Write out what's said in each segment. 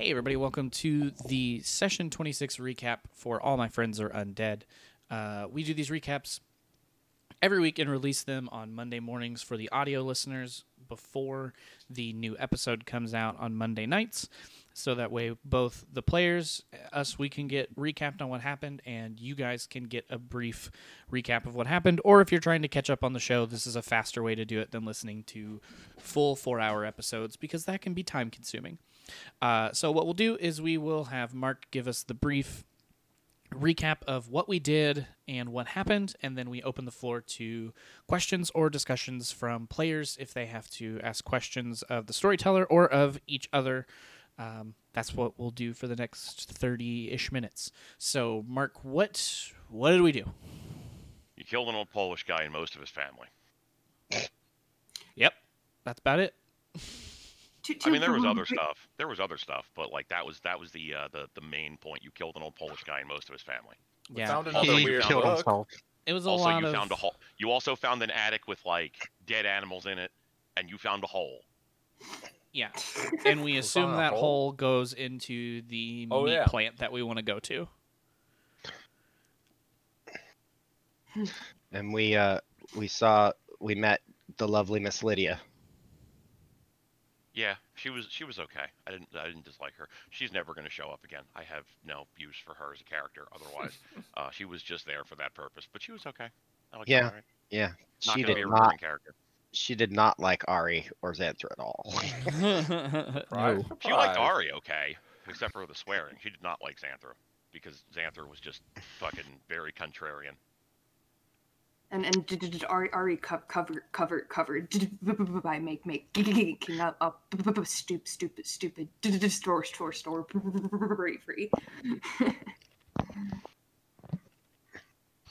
Hey, everybody, welcome to the session 26 recap for All My Friends Are Undead. Uh, we do these recaps every week and release them on Monday mornings for the audio listeners before the new episode comes out on Monday nights. So that way, both the players, us, we can get recapped on what happened, and you guys can get a brief recap of what happened. Or if you're trying to catch up on the show, this is a faster way to do it than listening to full four hour episodes because that can be time consuming. Uh, so what we'll do is we will have Mark give us the brief recap of what we did and what happened, and then we open the floor to questions or discussions from players if they have to ask questions of the storyteller or of each other. Um, that's what we'll do for the next thirty-ish minutes. So, Mark, what what did we do? You killed an old Polish guy and most of his family. Yep, that's about it. To, I mean, there was to- other stuff. There was other stuff, but like that was that was the uh, the the main point. You killed an old Polish guy and most of his family. Yeah, Found Also, another you weird killed book. himself. it was a also, lot you of. found a hole. You also found an attic with like dead animals in it, and you found a hole. Yeah, and we We assume that hole? hole goes into the Oh, meat yeah. plant that we want to go to. and we uh we saw we met the lovely Miss Lydia. Yeah, she was she was okay. I didn't I didn't dislike her. She's never going to show up again. I have no use for her as a character. Otherwise, uh, she was just there for that purpose. But she was okay. I like Yeah. her. alright. Yeah, Not she did be a not. character. She did not like Ari or Xanthra at all. Right? no. She liked Ari okay, except for the swearing. She did not like Xanthra because Xanthra was just fucking very contrarian. And and d- d- d- Ari Ari co- covered covered by make make up up stupid stupid stupid store store store free free.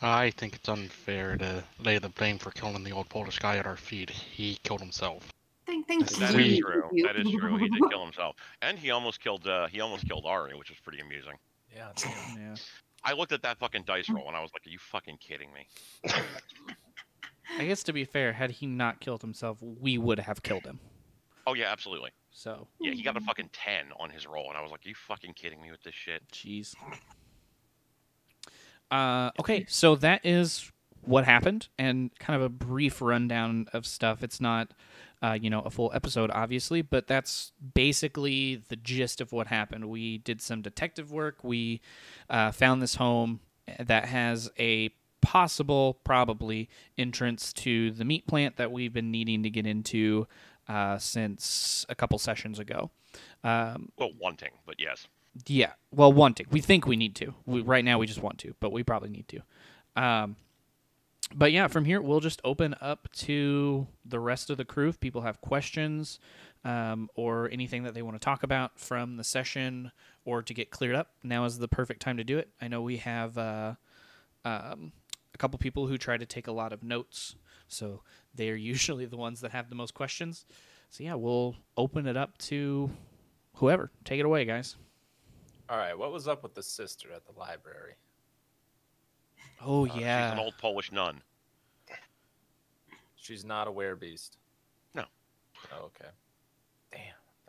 I think it's unfair to lay the blame for killing the old Polish guy at our feet. He killed himself. Thank thank That you. is true. That is true. He did kill himself, and he almost killed. Uh, he almost killed Ari, which was pretty amusing. Yeah. Yeah. I looked at that fucking dice roll and I was like, "Are you fucking kidding me?" I guess to be fair, had he not killed himself, we would have killed him. Oh yeah, absolutely. So, Yeah, he got a fucking ten on his roll, and I was like, "Are you fucking kidding me with this shit?" jeez. Uh, okay, so that is what happened, and kind of a brief rundown of stuff. It's not, uh, you know, a full episode, obviously, but that's basically the gist of what happened. We did some detective work. We uh, found this home that has a possible, probably, entrance to the meat plant that we've been needing to get into uh, since a couple sessions ago. Um, Well, wanting, but yes. yeah. Well, wanting. We think we need to. We, right now, we just want to, but we probably need to. Um, but yeah, from here, we'll just open up to the rest of the crew. If people have questions um, or anything that they want to talk about from the session or to get cleared up, now is the perfect time to do it. I know we have uh, um, a couple people who try to take a lot of notes, so they are usually the ones that have the most questions. So yeah, we'll open it up to whoever. Take it away, guys. All right. What was up with the sister at the library? Oh Uh, yeah. she's an old Polish nun. She's not a werebeast. No. Oh, okay. Damn.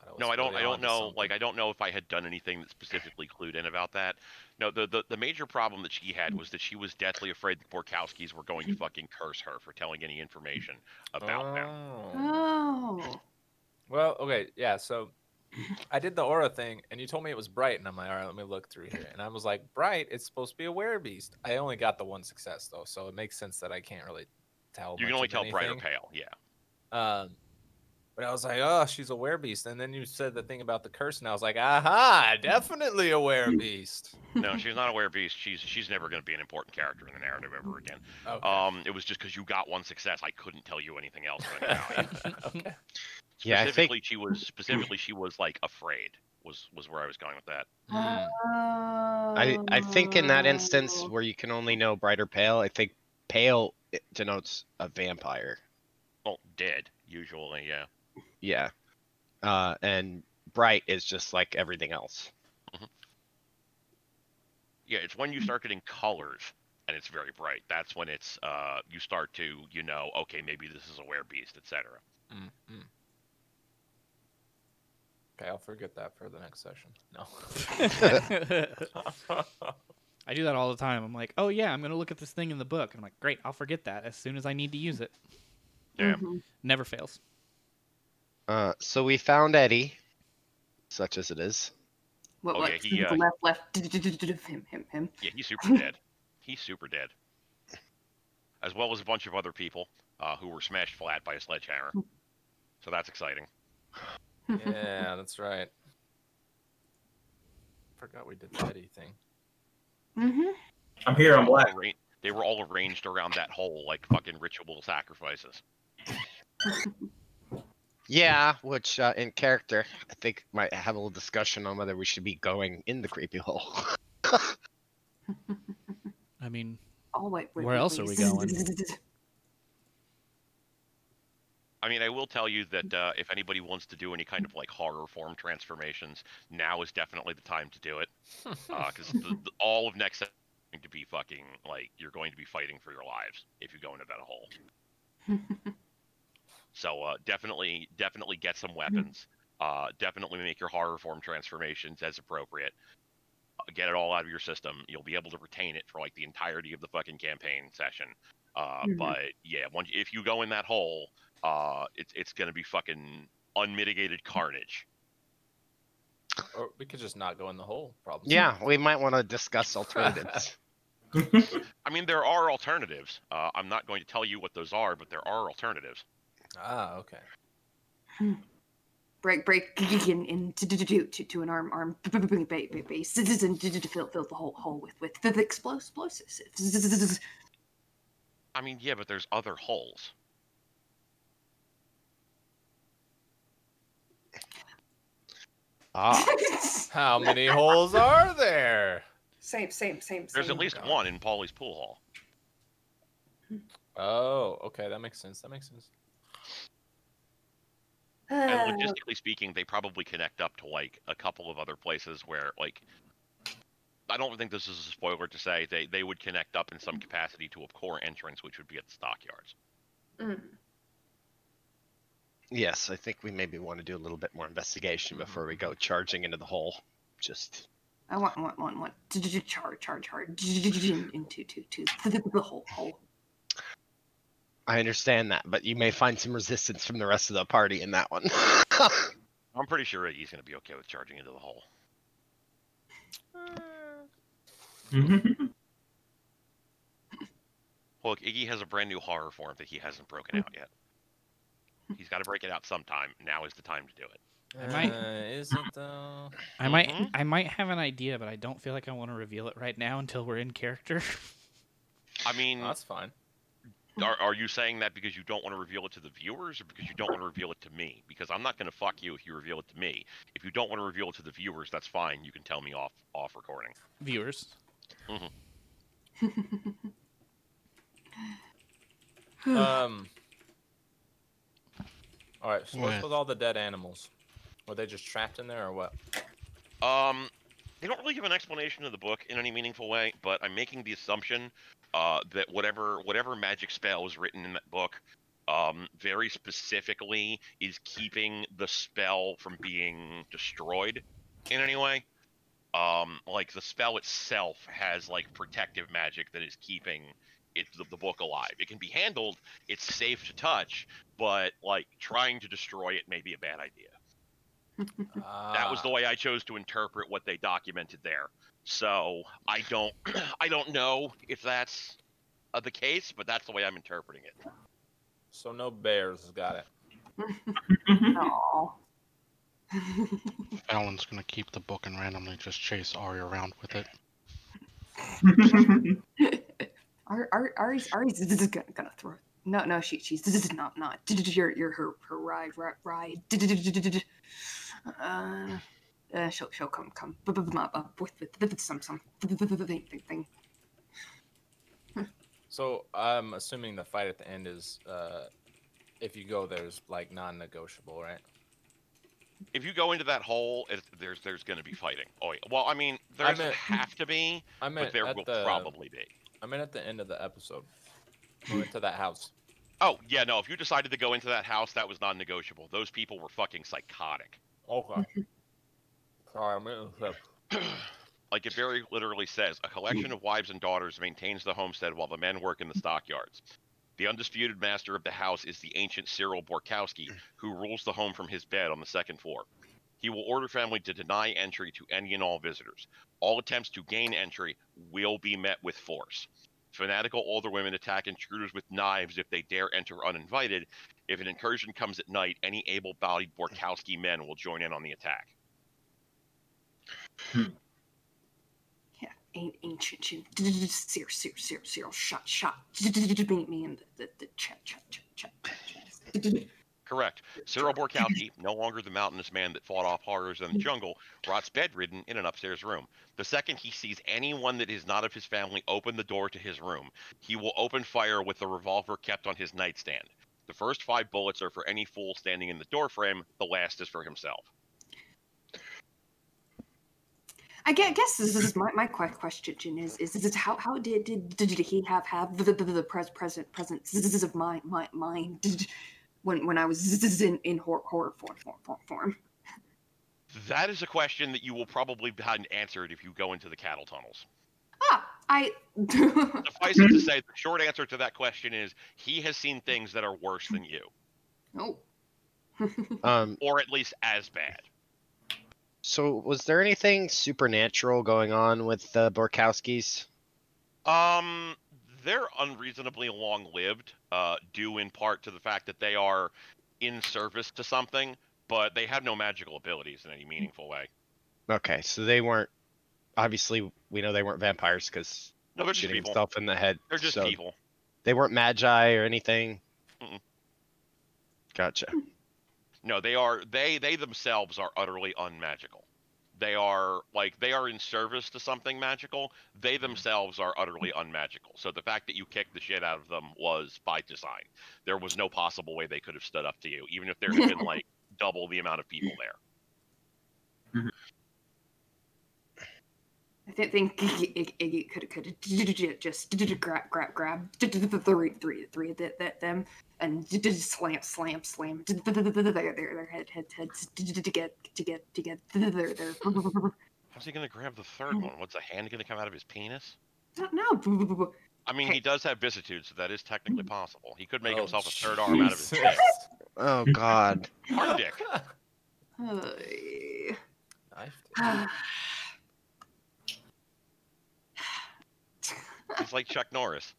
thought No, I don't. I don't know. something. Like, I don't know if I had done anything that specifically clued in about that. No, the, the the major problem that she had was that she was deathly afraid the Borkowskis were going to fucking curse her for telling any information about them. Oh. Oh. Well, okay, yeah. So I did the aura thing, and you told me it was bright, and I'm like, all right, let me look through here. And I was like, bright. It's supposed to be a werebeast. I only got the one success though, so it makes sense that I can't really tell. You can only tell bright or pale. Yeah. Um, but I was like, oh, she's a werebeast. And then you said the thing about the curse, and I was like, aha, definitely a werebeast. No, she's not a werebeast. She's she's never going to be an important character in the narrative ever again. Okay. Um, it was just because you got one success. I couldn't tell you anything else about it. okay. Yeah, I think- Specifically, she was specifically she was like afraid. Was was where I was going with that. Hmm. I I think in that instance Oh. where you can only know bright or pale, I think pale denotes a vampire. Well, dead usually. Yeah. Yeah. Uh, and bright is just like everything else. Yeah, it's when you start getting colors and it's very bright. That's when it's uh you start to you know okay maybe this is a werebeast, etc. Mm, mm. Okay, I'll forget that for the next session. No. I do that all the time. I'm like, oh yeah, I'm gonna look at this thing in the book. I'm like, great, I'll forget that as soon as I need to use it. Yeah. Mhm. Never fails. Uh, so we found Eddie, such as it is. What? Oh, what? yeah, he, uh, left, left. Him, him, him. Yeah, he's super dead. He's super dead. As well as a bunch of other people uh, who were smashed flat by a sledgehammer. So that's exciting. yeah, that's right. Forgot we did the Eddie thing. Mm-hmm. I'm here. I'm They were black. arra- They were all arranged around that hole like fucking ritual sacrifices. Yeah, which uh, in character, I think might have a little discussion on whether we should be going in the creepy hole. I mean, Oh wait, wait. Where wait, else are we going? I mean, I will tell you that uh, if anybody wants to do any kind of like horror form transformations, now is definitely the time to do it. Because the, the, all of next is going to be fucking like you're going to be fighting for your lives if you go into that hole. So uh, definitely, definitely get some weapons. Uh, definitely make your horror form transformations as appropriate. Uh, Get it all out of your system. You'll be able to retain it for like the entirety of the fucking campaign session. Uh, Mhm. But yeah, once if you go in that hole, uh, it's it's gonna be fucking unmitigated carnage. Or we could just not go in the hole. Probably. yeah, we might want to discuss alternatives. I mean, there are alternatives. Uh, I'm not going to tell you what those are, but there are alternatives. Ah, okay. break, break in, in to, to, to, to, to an arm, arm base, and fill, fill the whole hole with with the explosives. I mean, yeah, but there's other holes. Ah, How many holes are there? same, same, same, There's same. at least one in Paulie's pool hall. Oh, okay, that makes sense. That makes sense. And Uh, logistically speaking, they probably connect up to like a couple of other places where like I don't think this is a spoiler to say they, they would connect up in some capacity to a core entrance, which would be at the stockyards. mm. yes, I think we maybe want to do a little bit more investigation before we go charging into the hole. Just I want, want, want, want charge, charge hard into to, to the, the whole hole. I understand that, but you may find some resistance from the rest of the party in that one. I'm pretty sure Iggy's going to be okay with charging into the hole. Look, Iggy has a brand new horror form that he hasn't broken out yet. He's got to break it out sometime. Now is the time to do it. I might- Uh, is it though? I might Mhm. I might have an idea, but I don't feel like I want to reveal it right now until we're in character. I mean, That's fine. Are, are you saying that because you don't want to reveal it to the viewers or because you don't want to reveal it to me? Because I'm not going to fuck you if you reveal it to me. If you don't want to reveal it to the viewers, that's fine. You can tell me off off recording. Viewers. Um. All right. So what's What? with all the dead animals? Were they just trapped in there or what? Um, they don't really give an explanation of the book in any meaningful way, but I'm making the assumption uh, that whatever whatever magic spell is written in that book, um, very specifically is keeping the spell from being destroyed in any way. Um, like the spell itself has like protective magic that is keeping it the, the book alive. It can be handled. It's safe to touch, but like trying to destroy it may be a bad idea. That was the Ah, way I chose to interpret what they documented there. So I don't, I don't know if that's uh, the case, but that's the way I'm interpreting it. So no bears. Has got it. Aw. Alan's gonna keep the book and randomly just chase Ari around with it. Ari, Ari, Ari's, Ari's is gonna, gonna throw. No, no, she, she's not, not. You're, you're her, her ride, ride, ride. Uh, uh, she'll, she'll come, come, b- b- b- up with, with, with some, some thing, thing, thing. So I'm assuming the fight at the end is, uh, if you go, there's like non-negotiable, right? If you go into that hole, it, there's there's going to be fighting. Oh, yeah. well, I mean, there I doesn't meant- have to be, I meant but there will the, probably be. I mean, at the end of the episode. We went to that house. Oh yeah, no. If you decided to go into that house, that was non-negotiable. Those people were fucking psychotic. Okay. Mm-hmm. Sorry, I'm eating chips. like it very literally says, a collection of wives and daughters maintains the homestead while the men work in the stockyards. The undisputed master of the house is the ancient Cyril Borkowski, who rules the home from his bed on the second floor. He will order family to deny entry to any and all visitors. All attempts to gain entry will be met with force. Fanatical older women attack intruders with knives if they dare enter uninvited. If an incursion comes at night, any able bodied Borkowski men will join in on the attack. Hmm. Yeah, an- ancient, ancient, Cyril, Cyril, Cyril, Cyril, shot, shot, me, me in the, the, the chest, chest, chest, chest. Correct. Cyril Borkowski, no longer the mountainous man that fought off horrors in the jungle, rots bedridden in an upstairs room. The second he sees anyone that is not of his family open the door to his room, he will open fire with the revolver kept on his nightstand. The first five bullets are for any fool standing in the doorframe, the last is for himself. I guess this is my, my question is is is how how did did, did he have have the the, the pres, present presence of my mind mind did- when when I was in in horror, horror form form form. That is a question that you will probably have answered if you go into the cattle tunnels. Ah, I. Suffice it to say, the short answer to that question is he has seen things that are worse than you, oh. Um, or at least as bad. so was there anything supernatural going on with the Borkowskis? Um, they're unreasonably long-lived, uh, due in part to the fact that they are in service to something, but they have no magical abilities in any meaningful way. Okay, so they weren't. Obviously, we know they weren't vampires because No, they're just shooting people. himself in the head. They're just so people. They weren't magi or anything. Mm-mm. Gotcha. No, they are they they themselves are utterly unmagical. They are like they are in service to something magical. They mm-hmm. themselves are utterly unmagical. So the fact that you kicked the shit out of them was by design. There was no possible way they could have stood up to you, even if there had been like double the amount of people there. Mm-hmm. I thi- think Iggy Iggy could could just grab grab grab three three three that that them and just slam slam slam their their their head head heads to get to get to get their their How's he gonna grab the third one? What's a hand gonna come out of his penis? no I mean, he does have vicissitude, so that is technically possible. He could make Oh, himself a third arm out of his Jesus. dick. Oh God. Hard dick. Uh, He's like Chuck Norris.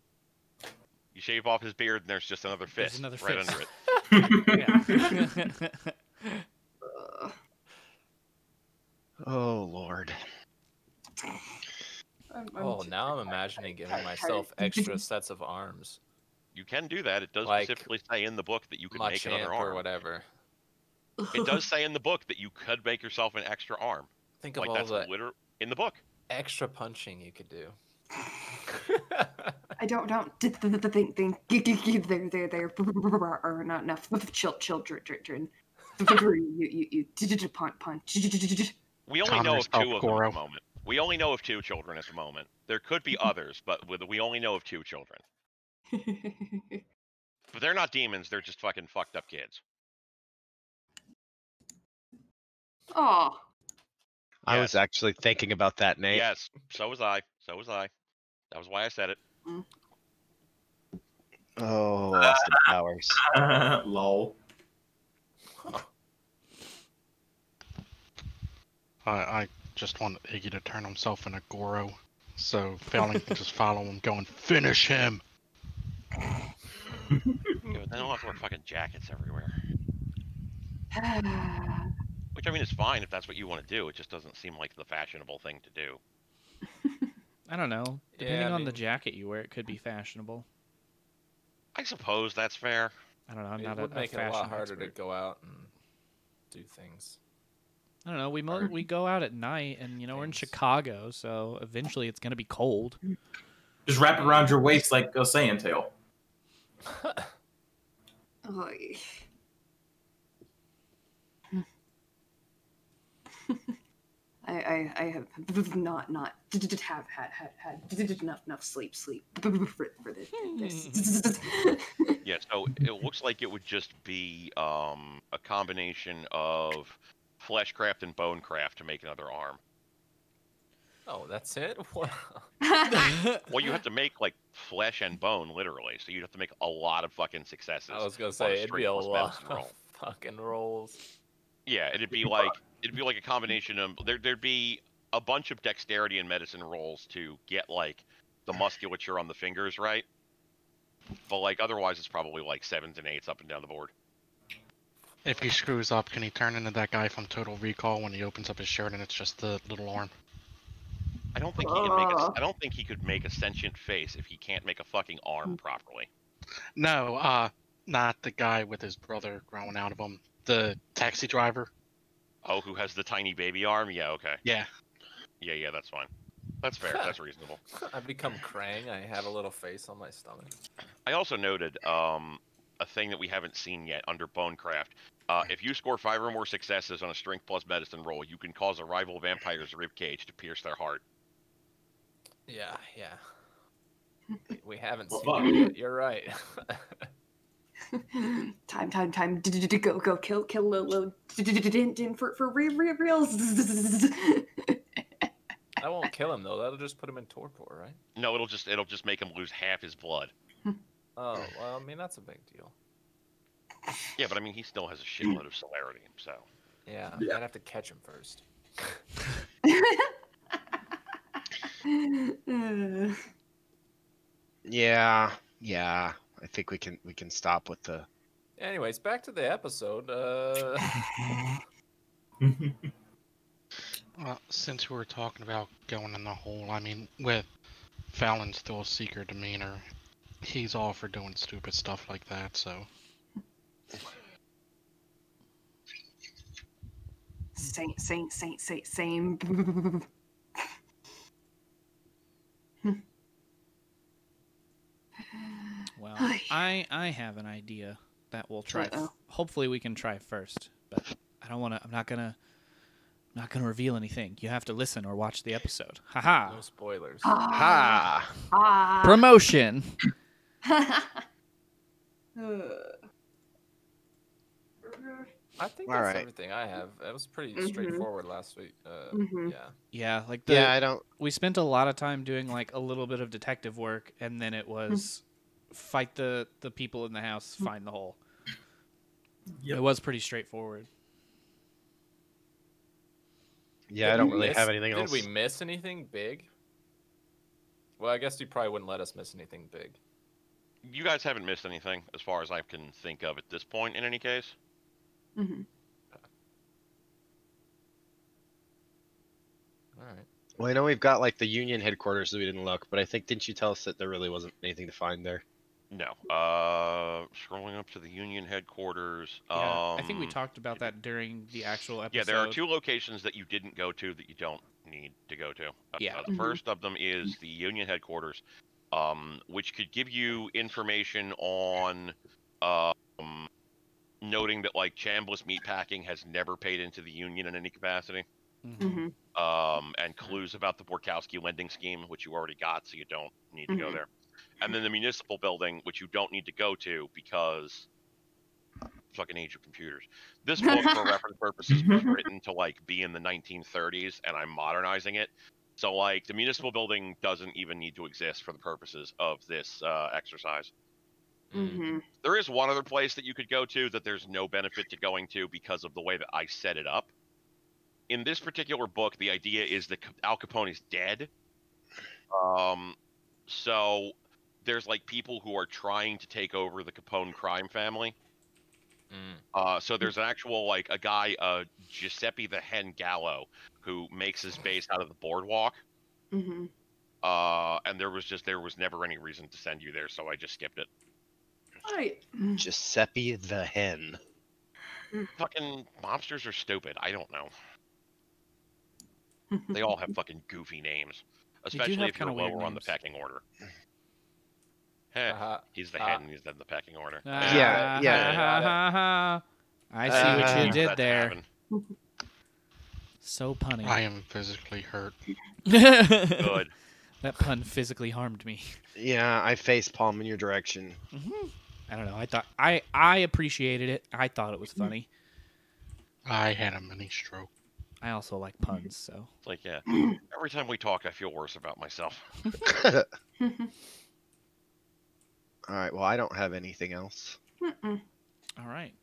You shave off his beard, and there's just another There's fist another right fist. under it. Oh Lord. I'm- I'm Oh, now I'm imagining giving myself extra sets of arms, You can do that. It does Like, specifically say in the book that you can make Machamp arm or whatever. It does say in the book that you could make yourself an extra arm. Think of Like all that's the liter- in the book. extra punching you could do. I don't don't th- th- th- think think there there there are not enough chil- children children. You you you did punch punch. We only know of two of them at the moment. We only know of two children at the moment. There could be others, but we only know of two children. But they're not demons. They're just fucking fucked up kids. Oh, I Yes. was actually thinking about that, name. Yes. So was I. So was I. That was why I said it. Oh, Austin Powers. Lol. I, I just want Iggy to turn himself into Goro. So Failing can just follow him, going, finish him. Yeah, they don't have to wear fucking jackets everywhere. Which I mean is fine if that's what you want to do. It just doesn't seem like the fashionable thing to do. I don't know. Yeah, Depending I on the jacket you wear, it could be fashionable. I suppose that's fair. I don't know. I'm it not would a, make a it a lot fashion harder to go out and do things. I don't know. We mo- we go out at night, and you know we're in Chicago, so eventually it's gonna be cold. Just wrap it around your waist like a Saiyan tail. Oy. I, I, I have not not have had had had enough enough sleep sleep for, for this. this. Yeah, so it looks like it would just be um, a combination of fleshcraft and bonecraft to make another arm. Oh, that's it. What? Well, you have to make like flesh and bone, literally. So you'd have to make a lot of fucking successes. I was gonna say it'd straight be a lot of roll. fucking rolls. Yeah, it'd be like it'd be like a combination of there. There'd be a bunch of dexterity and medicine rolls to get like the musculature on the fingers right. But like otherwise, it's probably like sevens and eights up and down the board. If he screws up, can he turn into that guy from Total Recall when he opens up his shirt and it's just the little arm? I don't think he can make. A, Oh. I don't think he could make a sentient face if he can't make a fucking arm properly. No, uh, not the guy with his brother growing out of him. The taxi driver. Oh, who has the tiny baby arm? Yeah, okay. Yeah. Yeah, yeah, that's fine. That's fair. That's reasonable. I've become Krang. I have a little face on my stomach. I also noted um, a thing that we haven't seen yet under Bonecraft. Uh, if you score five or more successes on a Strength plus Medicine roll, you can cause a rival vampire's ribcage to pierce their heart. Yeah, yeah. We- We haven't Well, seen it yet. You're right. Time, time, time. Go, go, kill, kill, low, low. Din, din, for, for real, real, reals. I won't kill him though. That'll just put him in torpor, right? No, it'll just it'll just make him lose half his blood. Oh, well, I mean that's a big deal. Yeah, but I mean he still has a shitload of celerity, so Yeah, Yeah. I'd have to catch him first. Yeah, yeah. I think we can we can stop with the. Anyways, back to the episode. Uh, Well, since we were talking about going in the hole, I mean, with Fallon's still a seeker demeanor, he's all for doing stupid stuff like that, so. Saint, saint, saint, saint, same. Well, I I have an idea that we'll try. f- hopefully, we can try first, but I don't want to. I'm not gonna. I'm not gonna reveal anything. You have to listen or watch the episode. Haha. no spoilers. Ah. Ha! Ah. Promotion. I think All that's right. everything I have. It was pretty Mhm. straightforward last week. Uh, Mhm. Yeah. Yeah, like the Yeah, I don't. we spent a lot of time doing like a little bit of detective work, and then it was fight the the people in the house, find the hole. Yep. It was pretty straightforward. Yeah, Did I don't really miss- have anything Did else. Did we miss anything big? Well, I guess you probably wouldn't let us miss anything big. you guys haven't missed anything as far as I can think of at this point. In any case, mhm. All right. Well, I know we've got like the Union headquarters that we didn't look, but I think didn't you tell us that there really wasn't anything to find there? No. Uh, scrolling up to the Union headquarters. Yeah, I think we um, talked about that during the actual episode. Yeah, there are two locations that you didn't go to that you don't need to go to. Uh, Yeah. uh, the Mhm. first of them is the Union headquarters, um, which could give you information on, um, noting that like Chambliss Meatpacking has never paid into the Union in any capacity, Mhm. Mhm. um, and clues about the Borkowski lending scheme, which you already got, so you don't need to go Mhm. there. And then the municipal building, which you don't need to go to because fucking age of computers. This book, for reference purposes, was written to like be in the 1930s, and I'm modernizing it. So like the municipal building doesn't even need to exist for the purposes of this uh, exercise. Mhm. There is one other place that you could go to that there's no benefit to going to because of the way that I set it up. In this particular book, the idea is that Al Capone is dead. Um, so there's like people who are trying to take over the Capone crime family. Mm. Uh, so there's an actual like a guy, uh, Giuseppe the Hen Gallo, who makes his base out of the boardwalk. Mhm. Uh, and there was just there was never any reason to send you there, so I just skipped it. Alright. Giuseppe the Hen. Fucking mobsters are stupid. I don't know. They all have fucking goofy names, especially have if you're kinda lower on the names. pecking order. Heh, Uh-huh. he's the uh, head and he's in the pecking order. Ah, Yeah, yeah. ha, ha, ha. I see what you did there. So punny. I am physically hurt. Good. that pun physically harmed me. Yeah, I face palm in your direction. I don't know. I thought I I appreciated it. I thought it was funny. I had a mini stroke. I also like puns, so It's like, yeah. Every time we talk, I feel worse about myself. All right. Well, I don't have anything else. Mm-mm. All right.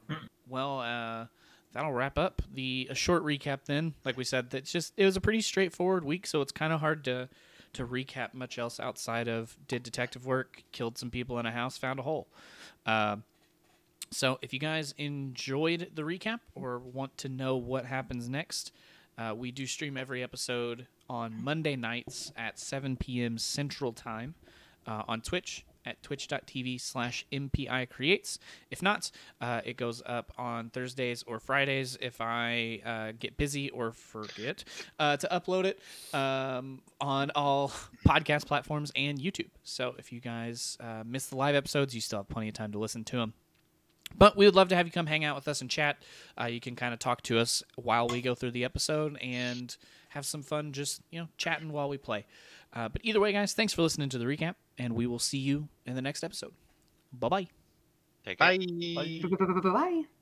Well, uh, that'll wrap up the a short recap. Then, like we said, that's just it was a pretty straightforward week, so it's kind of hard to to recap much else outside of did detective work, killed some people in a house, found a hole. Uh, so, if you guys enjoyed the recap or want to know what happens next, uh, we do stream every episode on Monday nights at 7 p.m. Central Time uh, on Twitch at twitch.tv slash MPI creates. If not, uh, it goes up on Thursdays or Fridays if I uh, get busy or forget uh, to upload it um, on all podcast platforms and YouTube. So if you guys uh, miss the live episodes, you still have plenty of time to listen to them. But we would love to have you come hang out with us and chat. Uh, you can kind of talk to us while we go through the episode and have some fun just, you know, chatting while we play. Uh, but either way, guys, thanks for listening to the recap, and we will see you in the next episode. Bye bye. Take care. Bye. Bye.